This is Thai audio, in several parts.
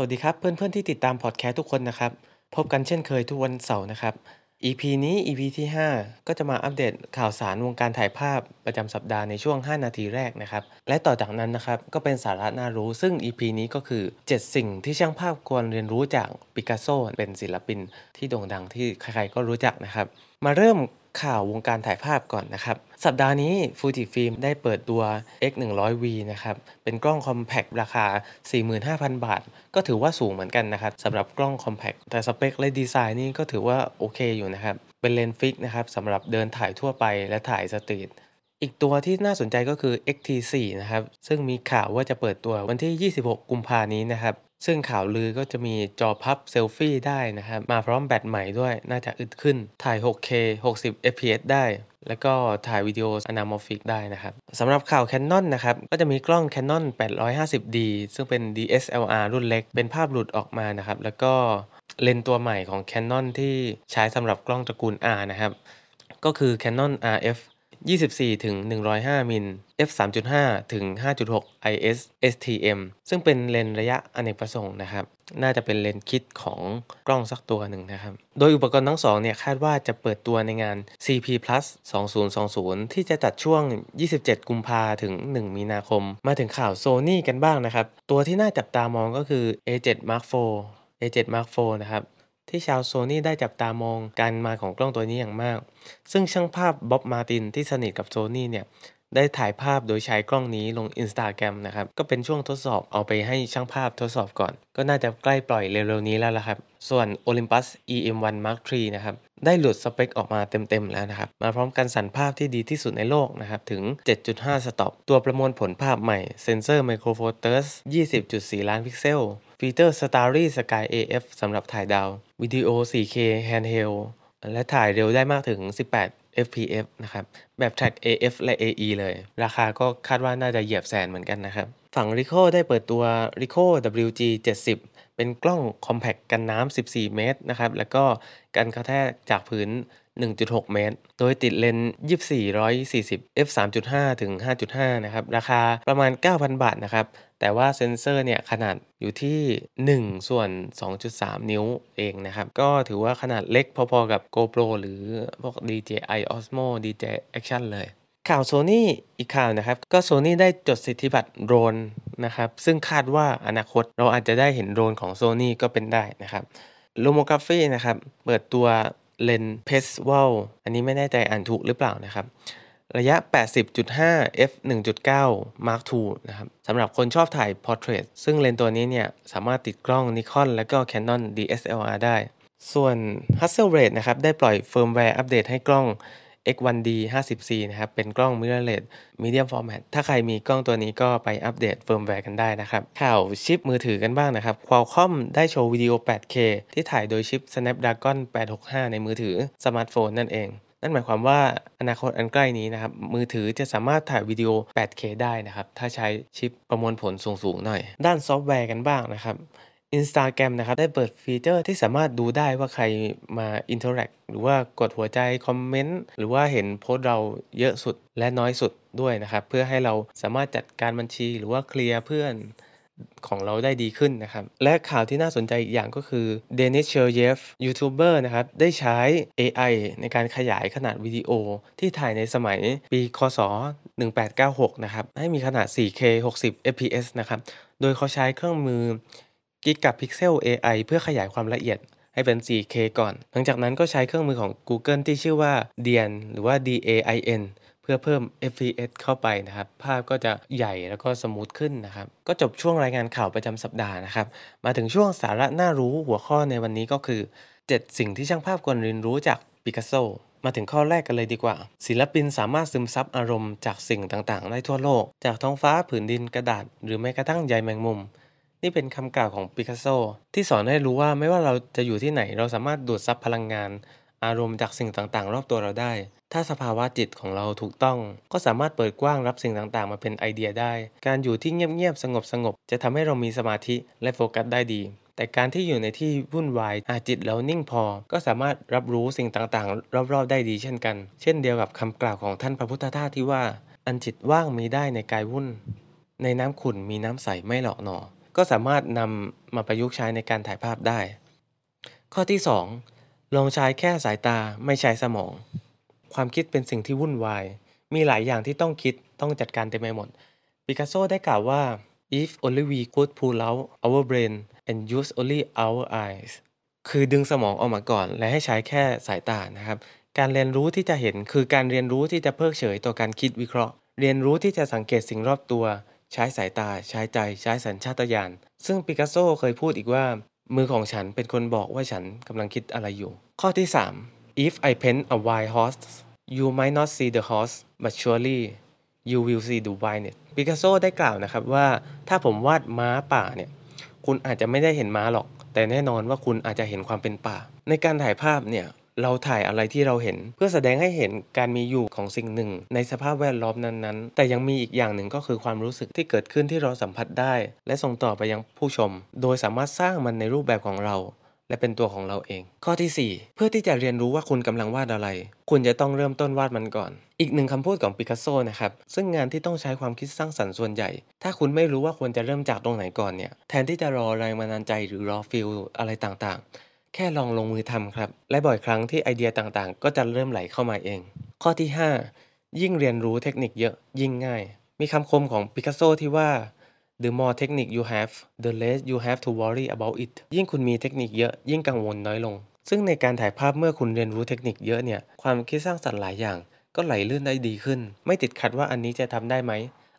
สวัสดีครับเพื่อนๆที่ติดตามพอดแคสต์ทุกคนนะครับ พบกันเช่นเคยทุกวันเสาร์นะครับ EP นี้ EP ที่ 5 ก็จะมาอัปเดตข่าวสารวงการถ่ายภาพประจำสัปดาห์ในช่วง 5 นาทีแรกนะครับ และต่อจากนั้นนะครับ ก็เป็นสาระน่ารู้ ซึ่ง EP นี้ก็คือ 7 สิ่งที่ช่างภาพควรเรียนรู้จากปิกัสโซเป็นศิลปินที่โด่งดังที่ใครๆก็รู้จักนะครับ มาเริ่มข่าววงการถ่ายภาพก่อนนะครับ สัปดาห์นี้ฟูจิฟิล์มได้เปิดตัว X 1 0 0 V นะครับ เป็นกล้อง compact ราคา 45,000 บาท ก็ถือว่าสูงเหมือนกันนะครับสำหรับกล้อง compact แต่สเปคและดีไซน์นี่ก็ถือว่าโอเคอยู่นะครับ เป็นเลนส์ fix นะครับสำหรับเดินถ่ายทั่วไปและถ่าย street อีกตัวที่น่าสนใจก็คือ XT4 นะครับ ซึ่งมีข่าวว่าจะเปิดตัววันที่ 26 กุมภานี้นะครับ ซึ่งข่าวลือก็จะมีจอพับเซลฟี่ได้นะครับ มาพร้อมแบตใหม่ด้วย น่าจะอึดขึ้น ถ่าย 6K 60 fps ได้ แล้วก็ถ่ายวิดีโอ anamorphic ได้นะครับ สำหรับข่าว Canon นะครับ ก็จะมีกล้อง Canon 850D ซึ่งเป็น DSLR รุ่นเล็ก เป็นภาพหลุดออกมานะครับ แล้วก็เลนตัวใหม่ของ Canon ที่ใช้สำหรับกล้องตระกูล R นะครับ ก็คือ Canon RF 24 ถึง 105 มิล f 3.5 ถึง 5.6 is stm ซึ่งเป็นเลนส์ระยะอเนกประสงค์นะครับ น่าจะเป็นเลนส์คิดของกล้องสักตัวหนึ่งนะครับ โดยอุปกรณ์ทั้งสองเนี่ยคาดว่าจะเปิดตัวในงาน CP Plus 2020 ที่จะจัดช่วง 27 กุมภาถึง 1 มีนาคม มาถึงข่าว Sony กันบ้างนะครับ ตัวที่น่าจับตามองก็คือ A7 Mark IV A7 Mark IV นะครับ ที่ชาวโซนี่ได้จับตามองการมาของกล้องตัวนี้อย่างมาก ซึ่งช่างภาพบ๊อบมาตินที่สนิทกับโซนี่เนี่ยได้ถ่ายภาพโดยใช้กล้องนี้ลง Instagram นะครับ ก็เป็นช่วงทดสอบเอาไปให้ช่างภาพทดสอบก่อน ก็น่าจะใกล้ปล่อยเร็วๆนี้แล้วละครับ ส่วน Olympus EM1 Mark III นะครับ ได้หลุดสเปคออกมาเต็มๆแล้วนะครับ มาพร้อมกันสั่นภาพที่ดีที่สุดในโลกนะครับ ถึง 7.5 stop ตัวประมวลผลภาพใหม่เซนเซอร์ Micro Four Thirds 20.4 ล้านพิกเซล ฟีเจอร์ Starry Sky AF สำหรับถ่ายดาว วิดีโอ 4K Handheld และถ่ายเร็วได้มากถึง 18 fps นะครับ แบบ Track AF และ AE เลย ราคาก็คาดว่าน่าจะเหยียบแสนเหมือนกันนะครับ ฝั่ง Ricoh ได้เปิดตัว Ricoh WG 70 เป็นกล้องคอมแพคกันน้ำ 14 เมตรนะครับ แล้วก็กันกระแทกจากพื้น 1.6 เมตร โดยติดเลนส์2440 f 3.5 ถึง 5.5 นะครับ ราคาประมาณ 9,000 บาทนะครับ แต่ว่าเซนเซอร์เนี่ยขนาดอยู่ที่ 1 ส่วน 2.3 นิ้วเองนะครับ ก็ถือว่าขนาดเล็กพอๆกับ GoPro หรือพวก DJI Osmo DJI Action เลยข่าว Sony อีกข่าวนะครับ ก็ Sony ได้จดสิทธิบัตรโดรนนะครับ ซึ่งคาดว่าอนาคตเราอาจจะได้เห็นโดรนของ Sony ก็เป็นได้นะครับ Lomography นะครับ เปิดตัว เลนส์ p e s w a l อันนี้ไม่แน่ใจอ่านถูกหรือเปล่านะครับ ระยะ 80.5 f 1.9 mark II นะครับสำหรับคนชอบถ่าย portrait ซึ่งเลนส์ตัวนี้เนี่ยสามารถติดกล้อง Nikon และก็ Canon DSLR ได้ ส่วน Hasselblad นะครับได้ปล่อยเฟิร์มแวร์อัปเดตให้กล้อง X1D 50C นะครับ เป็นกล้อง mirrorless medium format ถ้าใครมีกล้องตัวนี้ก็ไปอัปเดตเฟิร์มแวร์กันได้นะครับ ข่าวชิปมือถือกันบ้างนะครับ Qualcomm ได้โชว์วิดีโอ 8K ที่ถ่ายโดยชิป Snapdragon 865 ในมือถือสมาร์ทโฟนนั่นเองนั่นหมายความว่าอนาคตอันใกล้นี้นะครับ มือถือจะสามารถถ่ายวิดีโอ 8K ได้นะครับ ถ้าใช้ชิปประมวลผลสูงๆหน่อย ด้านซอฟต์แวร์กันบ้างนะครับ Instagram นะครับ ได้เปิดฟีเจอร์ที่สามารถดูได้ว่าใครมา interact หรือว่ากดหัวใจ คอมเมนต์ หรือว่าเห็นโพสต์เราเยอะสุดและน้อยสุดด้วยนะครับ เพื่อให้เราสามารถจัดการบัญชีหรือว่าเคลียร์เพื่อนของเราได้ดีขึ้นนะครับ และข่าวที่น่าสนใจอีกอย่างก็คือเดนิสเชลเยฟยูทูบเบอร์นะครับ ได้ใช้ AI ในการขยายขนาดวิดีโอที่ถ่ายในสมัยปีคศ 1896 นะครับ ให้มีขนาด 4K 60 fps นะครับ โดยเขาใช้เครื่องมือ Gigapixel AI เพื่อขยายความละเอียดให้เป็น 4K ก่อน หลังจากนั้นก็ใช้เครื่องมือของ Google ที่ชื่อว่า DAN หรือว่า DAIN เพื่อเพิ่ม FPS เข้าไปนะครับ ภาพก็จะใหญ่แล้วก็ smooth ขึ้นนะครับ ก็จบช่วงรายงานข่าวประจำสัปดาห์นะครับ มาถึงช่วงสาระน่ารู้หัวข้อในวันนี้ก็คือ 7 สิ่งที่ช่างภาพควรเรียนรู้จากปิกัสโซมาถึงข้อแรกกันเลยดีกว่า ศิลปินสามารถซึมซับอารมณ์จากสิ่งต่างๆ ได้ทั่วโลก จากท้องฟ้าผืนดินกระดาษ หรือแม้กระทั่งใยแมงมุม นี่เป็นคำกล่าวของปิกัสโซที่สอนให้รู้ว่าไม่ว่าเราจะอยู่ที่ไหนเราสามารถดูดซับพลังงาน อารมณ์จากสิ่งต่างๆ รอบตัวเราได้ ถ้าสภาวะจิตของเราถูกต้อง ก็สามารถเปิดกว้างรับสิ่งต่างๆ มาเป็นไอเดียได้ การอยู่ที่เงียบๆสงบๆจะทำให้เรามีสมาธิและโฟกัสได้ดีแต่การที่อยู่ในที่วุ่นวายหาจิตเรานิ่งพอ ก็สามารถรับรู้สิ่งต่างๆ รอบๆ ได้ดีเช่นกัน เช่นเดียวกับคำกล่าวของท่านพระพุทธทาสที่ว่า อันจิตว่างมีได้ในกายวุ่น ในน้ำขุ่นมีน้ำใสไม่หลอกหนอ ก็สามารถนำมาประยุกต์ใช้ในการถ่ายภาพได้ ข้อที่ 2 ลองใช้แค่สายตาไม่ใช้สมอง ความคิดเป็นสิ่งที่วุ่นวาย มีหลายอย่างที่ต้องคิดต้องจัดการเต็มไปหมด ปิกัสโซได้กล่าวว่า if only we could pull out our brain and use only our eyes คือดึงสมองออกมาก่อน และให้ใช้แค่สายตานะครับ การเรียนรู้ที่จะเห็นคือการเรียนรู้ที่จะเพิกเฉยต่อการคิดวิเคราะห์ เรียนรู้ที่จะสังเกตสิ่งรอบตัว ใช้สายตา ใช้ใจ ใช้สัญชาตญาณ ซึ่งปิกัสโซเคยพูดอีกว่า มือของฉันเป็นคนบอกว่าฉันกำลังคิดอะไรอยู่ ข้อที่ 3 if I paint a wild horse you might not see the horse but surely you will see the wildness ปิกัสโซได้กล่าวนะครับว่า ถ้าผมวาดม้าป่าเนี่ย คุณอาจจะไม่ได้เห็นม้าหรอก แต่แน่นอนว่าคุณอาจจะเห็นความเป็นป่า ในการถ่ายภาพเนี่ย เราถ่ายอะไรที่เราเห็น เพื่อแสดงให้เห็นการมีอยู่ของสิ่งหนึ่ง ในสภาพแวดล้อมนั้นๆ แต่ยังมีอีกอย่างหนึ่งก็คือความรู้สึกที่เกิดขึ้นที่เราสัมผัสได้ และส่งต่อไปยังผู้ชม โดยสามารถสร้างมันในรูปแบบของเรา และเป็นตัวของเราเอง ข้อที่ 4 เพื่อที่จะเรียนรู้ว่าคุณกำลังวาดอะไร คุณจะต้องเริ่มต้นวาดมันก่อนอีกหนึ่งคำพูดของปิกัสโซนะครับซึ่งงานที่ต้องใช้ความคิดสร้างสรรค์ส่วนใหญ่ ถ้าคุณไม่รู้ว่าควรจะเริ่มจากตรงไหนก่อนเนี่ยแทนที่จะรอแรงบันดาลใจหรือรอ feel อะไรต่างๆ แค่ลองลงมือทำครับ และบ่อยครั้งที่ไอเดียต่างๆ ก็จะเริ่มไหลเข้ามาเอง ข้อที่ 5 ยิ่งเรียนรู้เทคนิคเยอะยิ่งง่าย มีคำคมของปิกัสโซที่ว่า the more technique you have the less you have to worry about it ยิ่งคุณมีเทคนิคเยอะยิ่งกังวลน้อยลง ซึ่งในการถ่ายภาพเมื่อคุณเรียนรู้เทคนิคเยอะเนี่ย ความคิดสร้างสรรค์หลายอย่าง ก็ไหลลื่นได้ดีขึ้น ไม่ติดขัดว่าอันนี้จะทำได้ไหม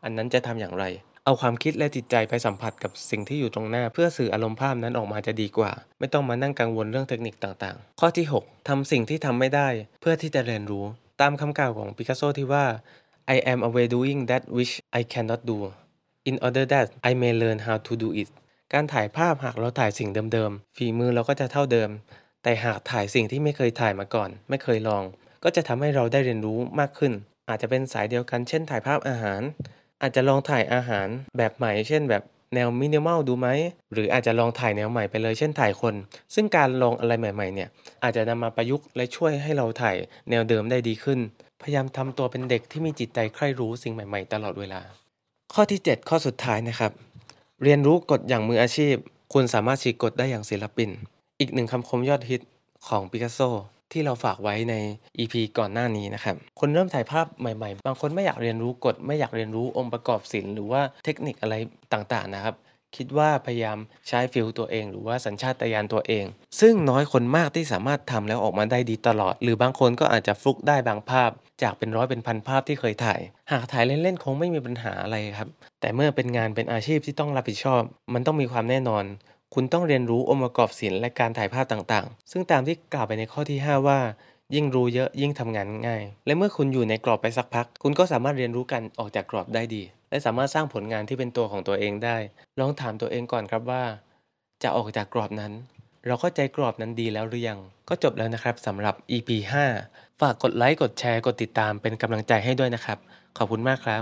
อันนั้นจะทำอย่างไร เอาความคิดและจิตใจไปสัมผัสกับสิ่งที่อยู่ตรงหน้า เพื่อสื่ออารมณ์ภาพนั้นออกมาจะดีกว่า ไม่ต้องมานั่งกังวลเรื่องเทคนิคต่างๆ ข้อที่ 6ทำสิ่งที่ทำไม่ได้ เพื่อที่จะเรียนรู้ ตามคำกล่าวของปิกัสโซที่ว่า I am away doing that which I cannot do in order that I may learn how to do it การถ่ายภาพหากเราถ่ายสิ่งเดิมๆ ฝีมือเราก็จะเท่าเดิม แต่หากถ่ายสิ่งที่ไม่เคยถ่ายมาก่อน ไม่เคยลอง ก็จะทำให้เราได้เรียนรู้มากขึ้น อาจจะเป็นสายเดียวกัน เช่น ถ่ายภาพอาหาร อาจจะลองถ่ายอาหารแบบใหม่ เช่นแบบแนวมินิมอลดูไหม หรืออาจจะลองถ่ายแนวใหม่ไปเลย เช่นถ่ายคน ซึ่งการลองอะไรใหม่ๆเนี่ย อาจจะนำมาประยุกต์และช่วยให้เราถ่ายแนวเดิมได้ดีขึ้น พยายามทำตัวเป็นเด็กที่มีจิตใจใคร่รู้สิ่งใหม่ๆ ตลอดเวลา ข้อที่ 7 ข้อสุดท้ายนะครับ เรียนรู้กฎอย่างมืออาชีพ คุณสามารถฉีกกฎได้อย่างศิลปิน อีกหนึ่งคำคมยอดฮิตของปิกัสโซ ที่เราฝากไว้ใน EP ก่อนหน้านี้นะครับ คนเริ่มถ่ายภาพใหม่ๆ บางคนไม่อยากเรียนรู้กฎ ไม่อยากเรียนรู้องค์ประกอบศิลป์หรือว่าเทคนิคอะไรต่างๆนะครับ คิดว่าพยายามใช้ feel ตัวเอง หรือว่าสัญชาตญาณตัวเอง ซึ่งน้อยคนมากที่สามารถทำแล้วออกมาได้ดีตลอด หรือบางคนก็อาจจะฟลุกได้บางภาพ จากเป็นร้อยเป็นพันภาพที่เคยถ่าย หากถ่ายเล่นๆคงไม่มีปัญหาอะไรครับ แต่เมื่อเป็นงานเป็นอาชีพที่ต้องรับผิดชอบ มันต้องมีความแน่นอน คุณต้องเรียนรู้องค์ประกอบศิลป์และการถ่ายภาพต่างๆ ซึ่งตามที่กล่าวไปในข้อที่ 5 ว่า ยิ่งรู้เยอะยิ่งทำงานง่าย และเมื่อคุณอยู่ในกรอบไปสักพัก คุณก็สามารถเรียนรู้กันออกจากกรอบได้ดี และสามารถสร้างผลงานที่เป็นตัวของตัวเองได้ ลองถามตัวเองก่อนครับว่า จะออกจากกรอบนั้น เราเข้าใจกรอบนั้นดีแล้วหรือยัง ก็จบแล้วนะครับสำหรับ EP 5 ฝากกดไลค์กดแชร์กดติดตามเป็นกำลังใจให้ด้วยนะครับ ขอบคุณมากครับ